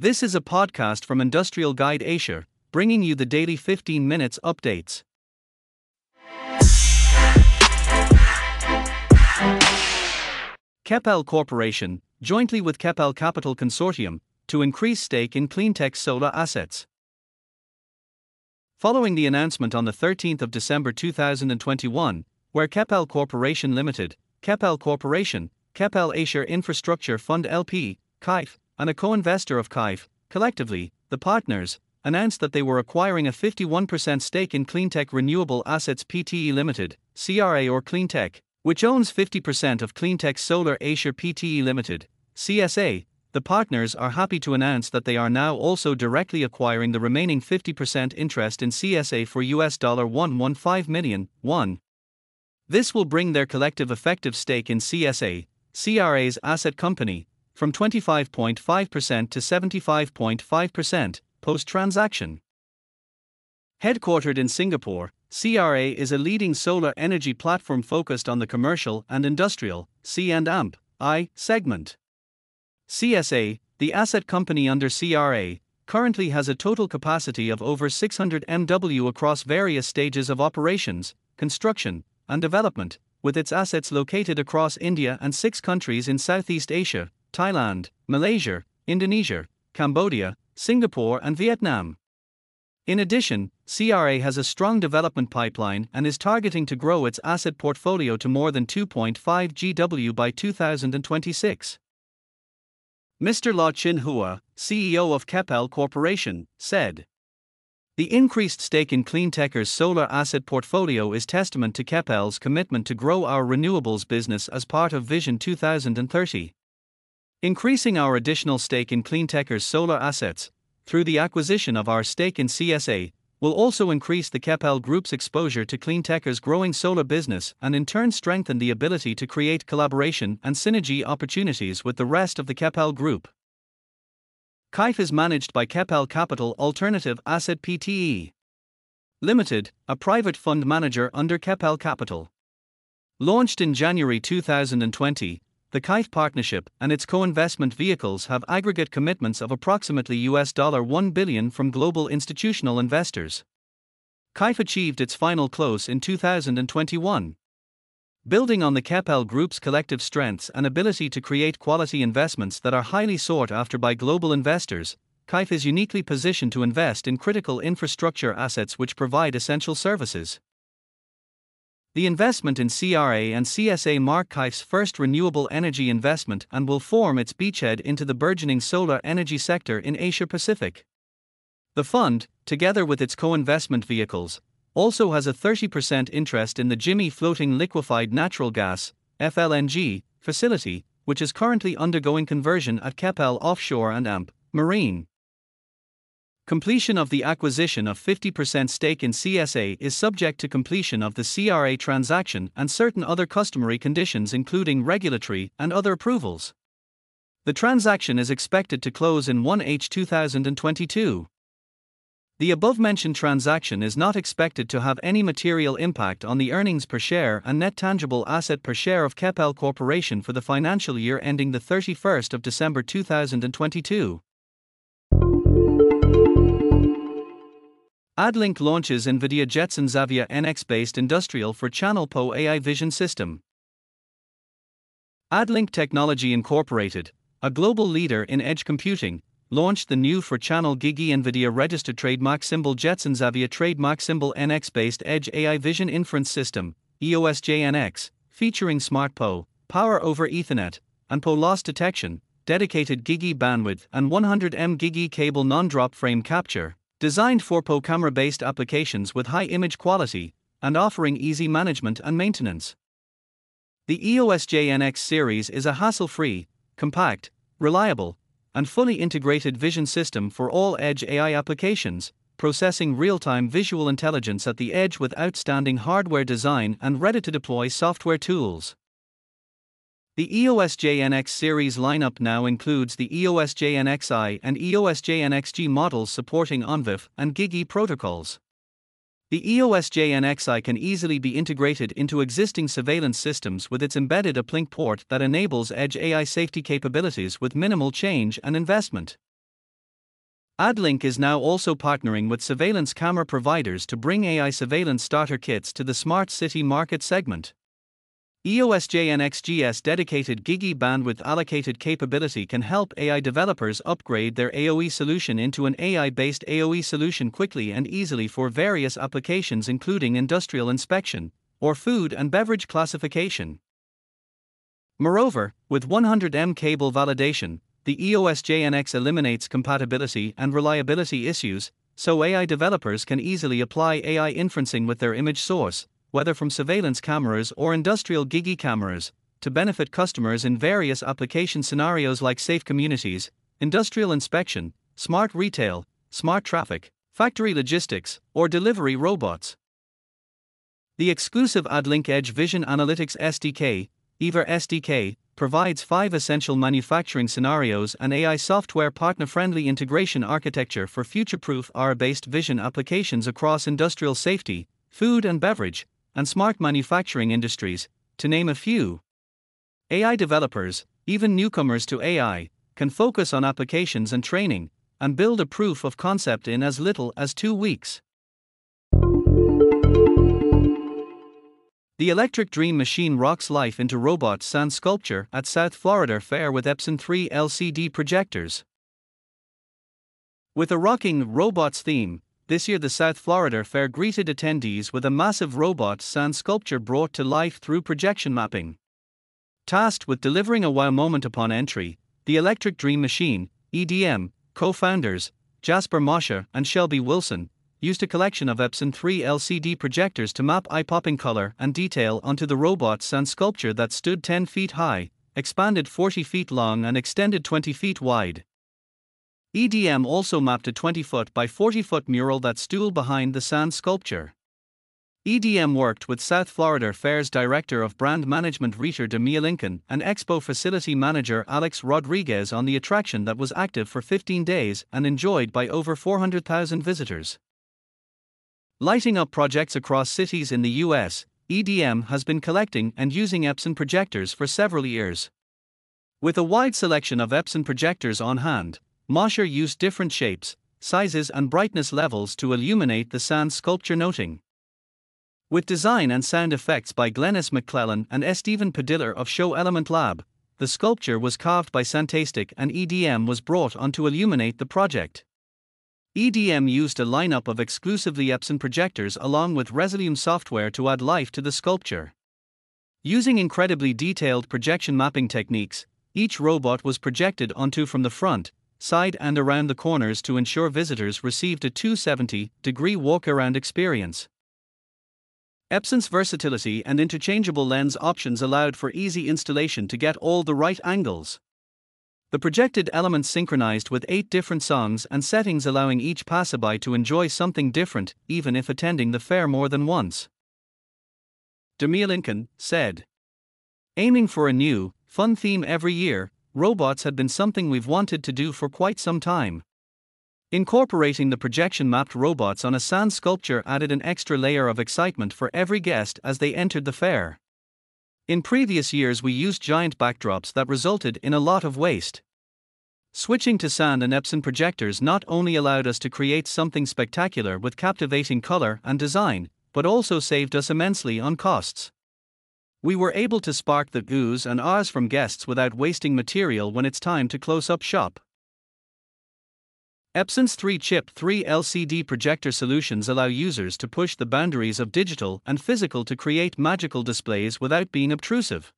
This is a podcast from Industrial Guide Asia, bringing you the daily 15 minutes updates. Keppel Corporation, jointly with Keppel Capital Consortium, to increase stake in cleantech solar assets. Following the announcement on the 13th of December 2021, where Keppel Corporation Limited, Keppel Corporation, Keppel Asia Infrastructure Fund LP, KIFE, and a co-investor of KIFE, collectively, the partners, announced that they were acquiring a 51% stake in Cleantech Renewable Assets Pte Limited, CRA or Cleantech, which owns 50% of Cleantech Solar Asia Pte Limited, CSA. The partners are happy to announce that they are now also directly acquiring the remaining 50% interest in CSA for US dollar 115 million. 1. This will bring their collective effective stake in CSA, CRA's asset company, from 25.5% to 75.5% post transaction. Headquartered in Singapore, CRA is a leading solar energy platform focused on the commercial and industrial C and AMP I segment. CSA, the asset company under CRA, currently has a total capacity of over 600 MW across various stages of operations, construction, and development, with its assets located across India and six countries in Southeast Asia, Thailand, Malaysia, Indonesia, Cambodia, Singapore, and Vietnam. In addition, CRA has a strong development pipeline and is targeting to grow its asset portfolio to more than 2.5 GW by 2026. Mr. Loh Chin Hua, CEO of Keppel Corporation, said. The increased stake in Cleantech's solar asset portfolio is testament to Keppel's commitment to grow our renewables business as part of Vision 2030. Increasing our additional stake in Cleantech's solar assets, through the acquisition of our stake in CSA, will also increase the Keppel Group's exposure to Cleantech's growing solar business and in turn strengthen the ability to create collaboration and synergy opportunities with the rest of the Keppel Group. KIFE is managed by Keppel Capital Alternative Asset Pte. Limited, a private fund manager under Keppel Capital. Launched in January 2020, the KIFE partnership and its co-investment vehicles have aggregate commitments of approximately US dollar 1 billion from global institutional investors. KIFE achieved its final close in 2021. Building on the Keppel Group's collective strengths and ability to create quality investments that are highly sought after by global investors, KIFE is uniquely positioned to invest in critical infrastructure assets which provide essential services. The investment in CRA and CSA mark KIFE's first renewable energy investment and will form its beachhead into the burgeoning solar energy sector in Asia Pacific. The fund, together with its co investment vehicles, also has a 30% interest in the Gimi Floating Liquefied Natural Gas FLNG, facility, which is currently undergoing conversion at Keppel Offshore and AMP Marine. Completion of the acquisition of 50% stake in CSA is subject to completion of the CRA transaction and certain other customary conditions, including regulatory and other approvals. The transaction is expected to close in 1H 2022. The above mentioned transaction is not expected to have any material impact on the earnings per share and net tangible asset per share of Keppel Corporation for the financial year ending the 31st of December 2022. ADLINK launches NVIDIA Jetson Xavier NX based industrial for Channel PoE AI vision system. ADLINK Technology Incorporated, a global leader in edge computing, launched the new for channel GigE NVIDIA registered trademark symbol Jetson Xavier trademark symbol NX based edge AI vision inference system, EOS JNX, featuring Smart PoE, power over Ethernet, and PoE loss detection, dedicated GigE bandwidth, and 100M GigE cable non drop frame capture designed for PoE camera based applications with high image quality and offering easy management and maintenance. The EOS JNX series is a hassle free, compact, reliable, and fully integrated vision system for all edge AI applications, processing real time visual intelligence at the edge with outstanding hardware design and ready to deploy software tools. The EOS JNX series lineup now includes the EOS JNXI and EOS JNXG models supporting ONVIF and GigE protocols. The EOS JNXI can easily be integrated into existing surveillance systems with its embedded uplink port that enables edge AI safety capabilities with minimal change and investment. ADLINK is now also partnering with surveillance camera providers to bring AI surveillance starter kits to the smart city market segment. EOSJNXGS dedicated GigE bandwidth allocated capability can help AI developers upgrade their AOI solution into an AI based AOI solution quickly and easily for various applications, including industrial inspection or food and beverage classification. Moreover, with 100M cable validation, the EOS JNX eliminates compatibility and reliability issues, so AI developers can easily apply AI inferencing with their image source, whether from surveillance cameras or industrial GigE cameras, to benefit customers in various application scenarios like safe communities, industrial inspection, smart retail, smart traffic, factory logistics, or delivery robots. The exclusive ADLINK Edge Vision Analytics SDK, EVA SDK, provides five essential manufacturing scenarios and AI software partner friendly integration architecture for future proof R based vision applications across industrial safety, food and beverage, and smart manufacturing industries, to name a few. AI developers, even newcomers to AI, can focus on applications and training, and build a proof of concept in as little as two weeks. The Electric Dream machine rocks life into robot sand sculpture at South Florida Fair with Epson 3 LCD projectors. With a rocking robots theme, this year the South Florida Fair greeted attendees with a massive robot sand sculpture brought to life through projection mapping. Tasked with delivering a wow moment upon entry, the Electric Dream Machine, EDM, co founders, Jasper Mosher and Shelby Wilson, used a collection of Epson 3 LCD projectors to map eye popping color and detail onto the robot sand sculpture that stood 10 feet high, expanded 40 feet long, and extended 20 feet wide. EDM also mapped a 20 foot by 40 foot mural that stood behind the sand sculpture. EDM worked with South Florida Fair's Director of Brand Management Rita Demia Lincoln and Expo Facility Manager Alex Rodriguez on the attraction that was active for 15 days and enjoyed by over 400,000 visitors. Lighting up projects across cities in the US, EDM has been collecting and using Epson projectors for several years. With a wide selection of Epson projectors on hand, Mosher used different shapes, sizes, and brightness levels to illuminate the sand sculpture noting. With design and sound effects by Glennis McClellan and Estevan Padilla of Show Element Lab, the sculpture was carved by Sandtastic and EDM was brought on to illuminate the project. EDM used a lineup of exclusively Epson projectors along with Resolume software to add life to the sculpture. Using incredibly detailed projection mapping techniques, each robot was projected onto from the front, side, and around the corners to ensure visitors received a 270 degree walk around experience. Epson's versatility and interchangeable lens options allowed for easy installation to get all the right angles. The projected elements synchronized with eight different songs and settings, allowing each passerby to enjoy something different, even if attending the fair more than once. Demia Lincoln said, Aiming for a new, fun theme every year, robots had been something we've wanted to do for quite some time. Incorporating the projection mapped robots on a sand sculpture added an extra layer of excitement for every guest as they entered the fair. In previous years, we used giant backdrops that resulted in a lot of waste. Switching to sand and Epson projectors not only allowed us to create something spectacular with captivating color and design, but also saved us immensely on costs. We were able to spark the oohs and ahs from guests without wasting material when it's time to close up shop. Epson's 3 chip 3 LCD projector solutions allow users to push the boundaries of digital and physical to create magical displays without being obtrusive.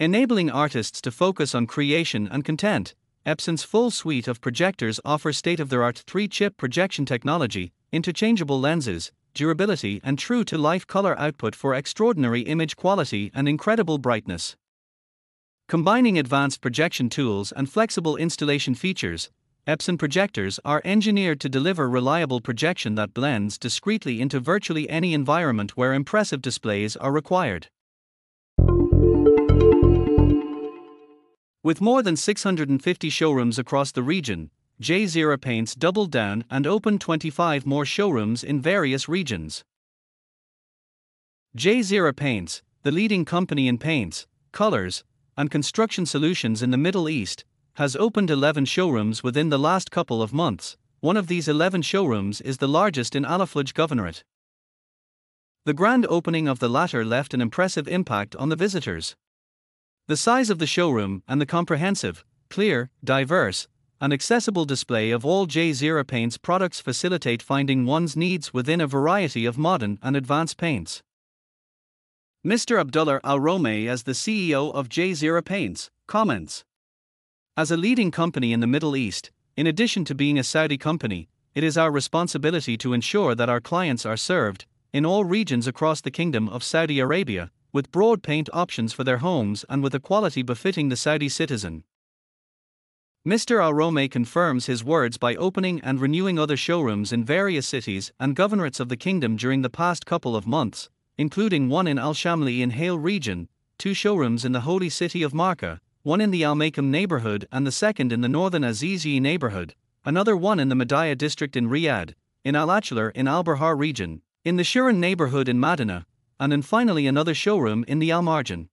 Enabling artists to focus on creation and content, Epson's full suite of projectors offers state of the art 3 chip projection technology, interchangeable lenses, durability, and true to life color output for extraordinary image quality and incredible brightness. Combining advanced projection tools and flexible installation features, Epson projectors are engineered to deliver reliable projection that blends discreetly into virtually any environment where impressive displays are required. With more than 650 showrooms across the region, Jazeera Paints doubled down and opened 25 more showrooms in various regions. Jazeera Paints, the leading company in paints, colors, and construction solutions in the Middle East, has opened 11 showrooms within the last couple of months, One of these 11 showrooms is the largest in Al-Aflaj Governorate. The grand opening of the latter left an impressive impact on the visitors. The size of the showroom and the comprehensive, clear, diverse, and accessible display of all Jazeera Paints products facilitate finding one's needs within a variety of modern and advanced paints. Mr. Abdullah Al Romay, as the CEO of Jazeera Paints, comments As a leading company in the Middle East, in addition to being a Saudi company, it is our responsibility to ensure that our clients are served, in all regions across the Kingdom of Saudi Arabia, with broad paint options for their homes and with a quality befitting the Saudi citizen. Mr. Al confirms his words by opening and renewing other showrooms in various cities and governorates of the kingdom during the past couple of months, including one in Al Shamli in Hail region, two showrooms in the holy city of Makkah, one in the Al Makam neighborhood and the second in the northern Azizi neighborhood, another one in the Madaya district in Riyadh, in Al Achlar in Al Baha region, in the Shuran neighborhood in Madinah, and then finally another showroom in the Al Marjan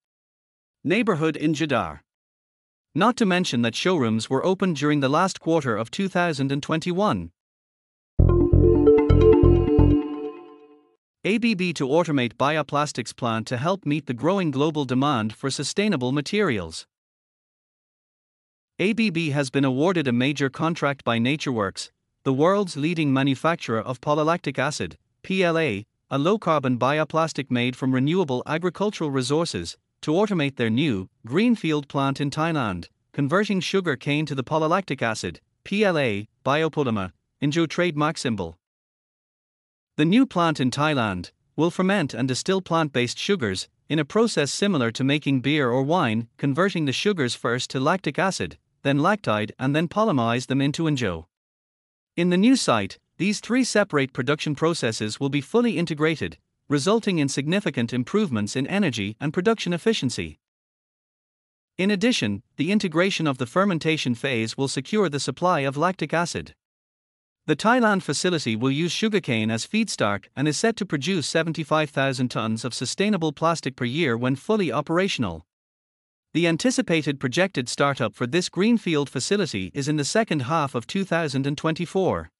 neighborhood in Jeddah. Not to mention that showrooms were opened during the last quarter of 2021. ABB to automate bioplastics plant to help meet the growing global demand for sustainable materials. ABB has been awarded a major contract by NatureWorks, the world's leading manufacturer of polylactic acid, PLA, a low carbon bioplastic made from renewable agricultural resources, to automate their new, greenfield plant in Thailand, converting sugar cane to the polylactic acid, PLA, biopolymer, Ingeo trademark symbol. The new plant in Thailand will ferment and distill plant based sugars in a process similar to making beer or wine, converting the sugars first to lactic acid, then lactide, and then polymerize them into Ingeo. In the new site, these three separate production processes will be fully integrated, resulting in significant improvements in energy and production efficiency. In addition, the integration of the fermentation phase will secure the supply of lactic acid. The Thailand facility will use sugarcane as feedstock and is set to produce 75,000 tons of sustainable plastic per year when fully operational. The anticipated projected startup for this greenfield facility is in the second half of 2024.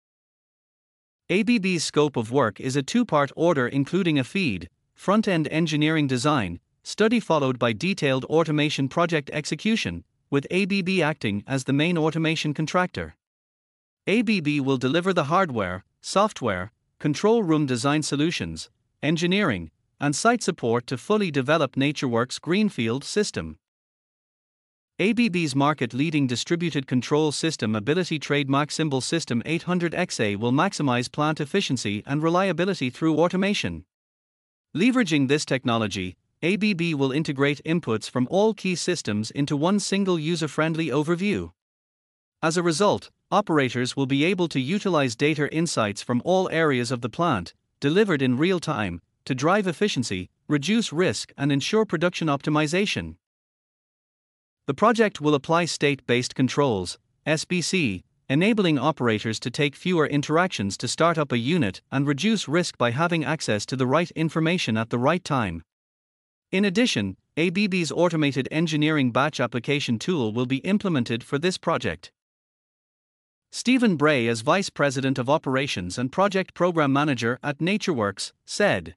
ABB's scope of work is a two part order including a feed, front end engineering design, study followed by detailed automation project execution, with ABB acting as the main automation contractor. ABB will deliver the hardware, software, control room design solutions, engineering, and site support to fully develop NatureWorks Greenfield system. ABB's market leading distributed control system ability trademark symbol system 800XA will maximize plant efficiency and reliability through automation. Leveraging this technology, ABB will integrate inputs from all key systems into one single user friendly overview. As a result, operators will be able to utilize data insights from all areas of the plant, delivered in real time, to drive efficiency, reduce risk, and ensure production optimization. The project will apply state based controls, SBC, enabling operators to take fewer interactions to start up a unit and reduce risk by having access to the right information at the right time. In addition, ABB's automated engineering batch application tool will be implemented for this project. Stephen Bray, as Vice President of Operations and Project Program Manager at NatureWorks, said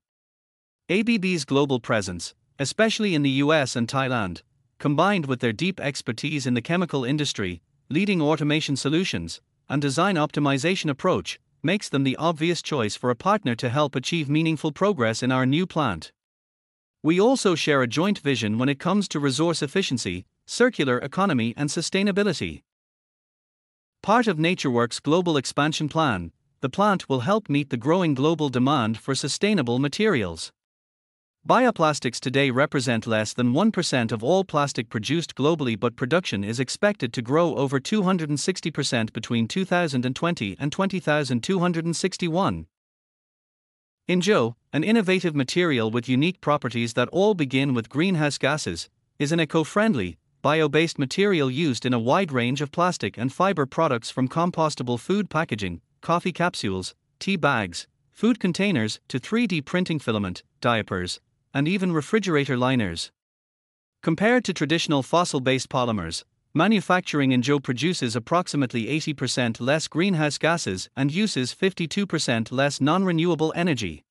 ABB's global presence, especially in the US and Thailand, combined with their deep expertise in the chemical industry, leading automation solutions, and design optimization approach, makes them the obvious choice for a partner to help achieve meaningful progress in our new plant. We also share a joint vision when it comes to resource efficiency, circular economy, and sustainability. Part of NatureWorks' global expansion plan, the plant will help meet the growing global demand for sustainable materials. Bioplastics today represent less than 1% of all plastic produced globally, but production is expected to grow over 260% between 2020 and 20,261. Ingeo, an innovative material with unique properties that all begin with greenhouse gases, is an eco friendly, bio based material used in a wide range of plastic and fiber products from compostable food packaging, coffee capsules, tea bags, food containers, to 3D printing filament, diapers, and even refrigerator liners. Compared to traditional fossil based polymers, Manufacturing Ingeo produces approximately 80% less greenhouse gases and uses 52% less non renewable energy.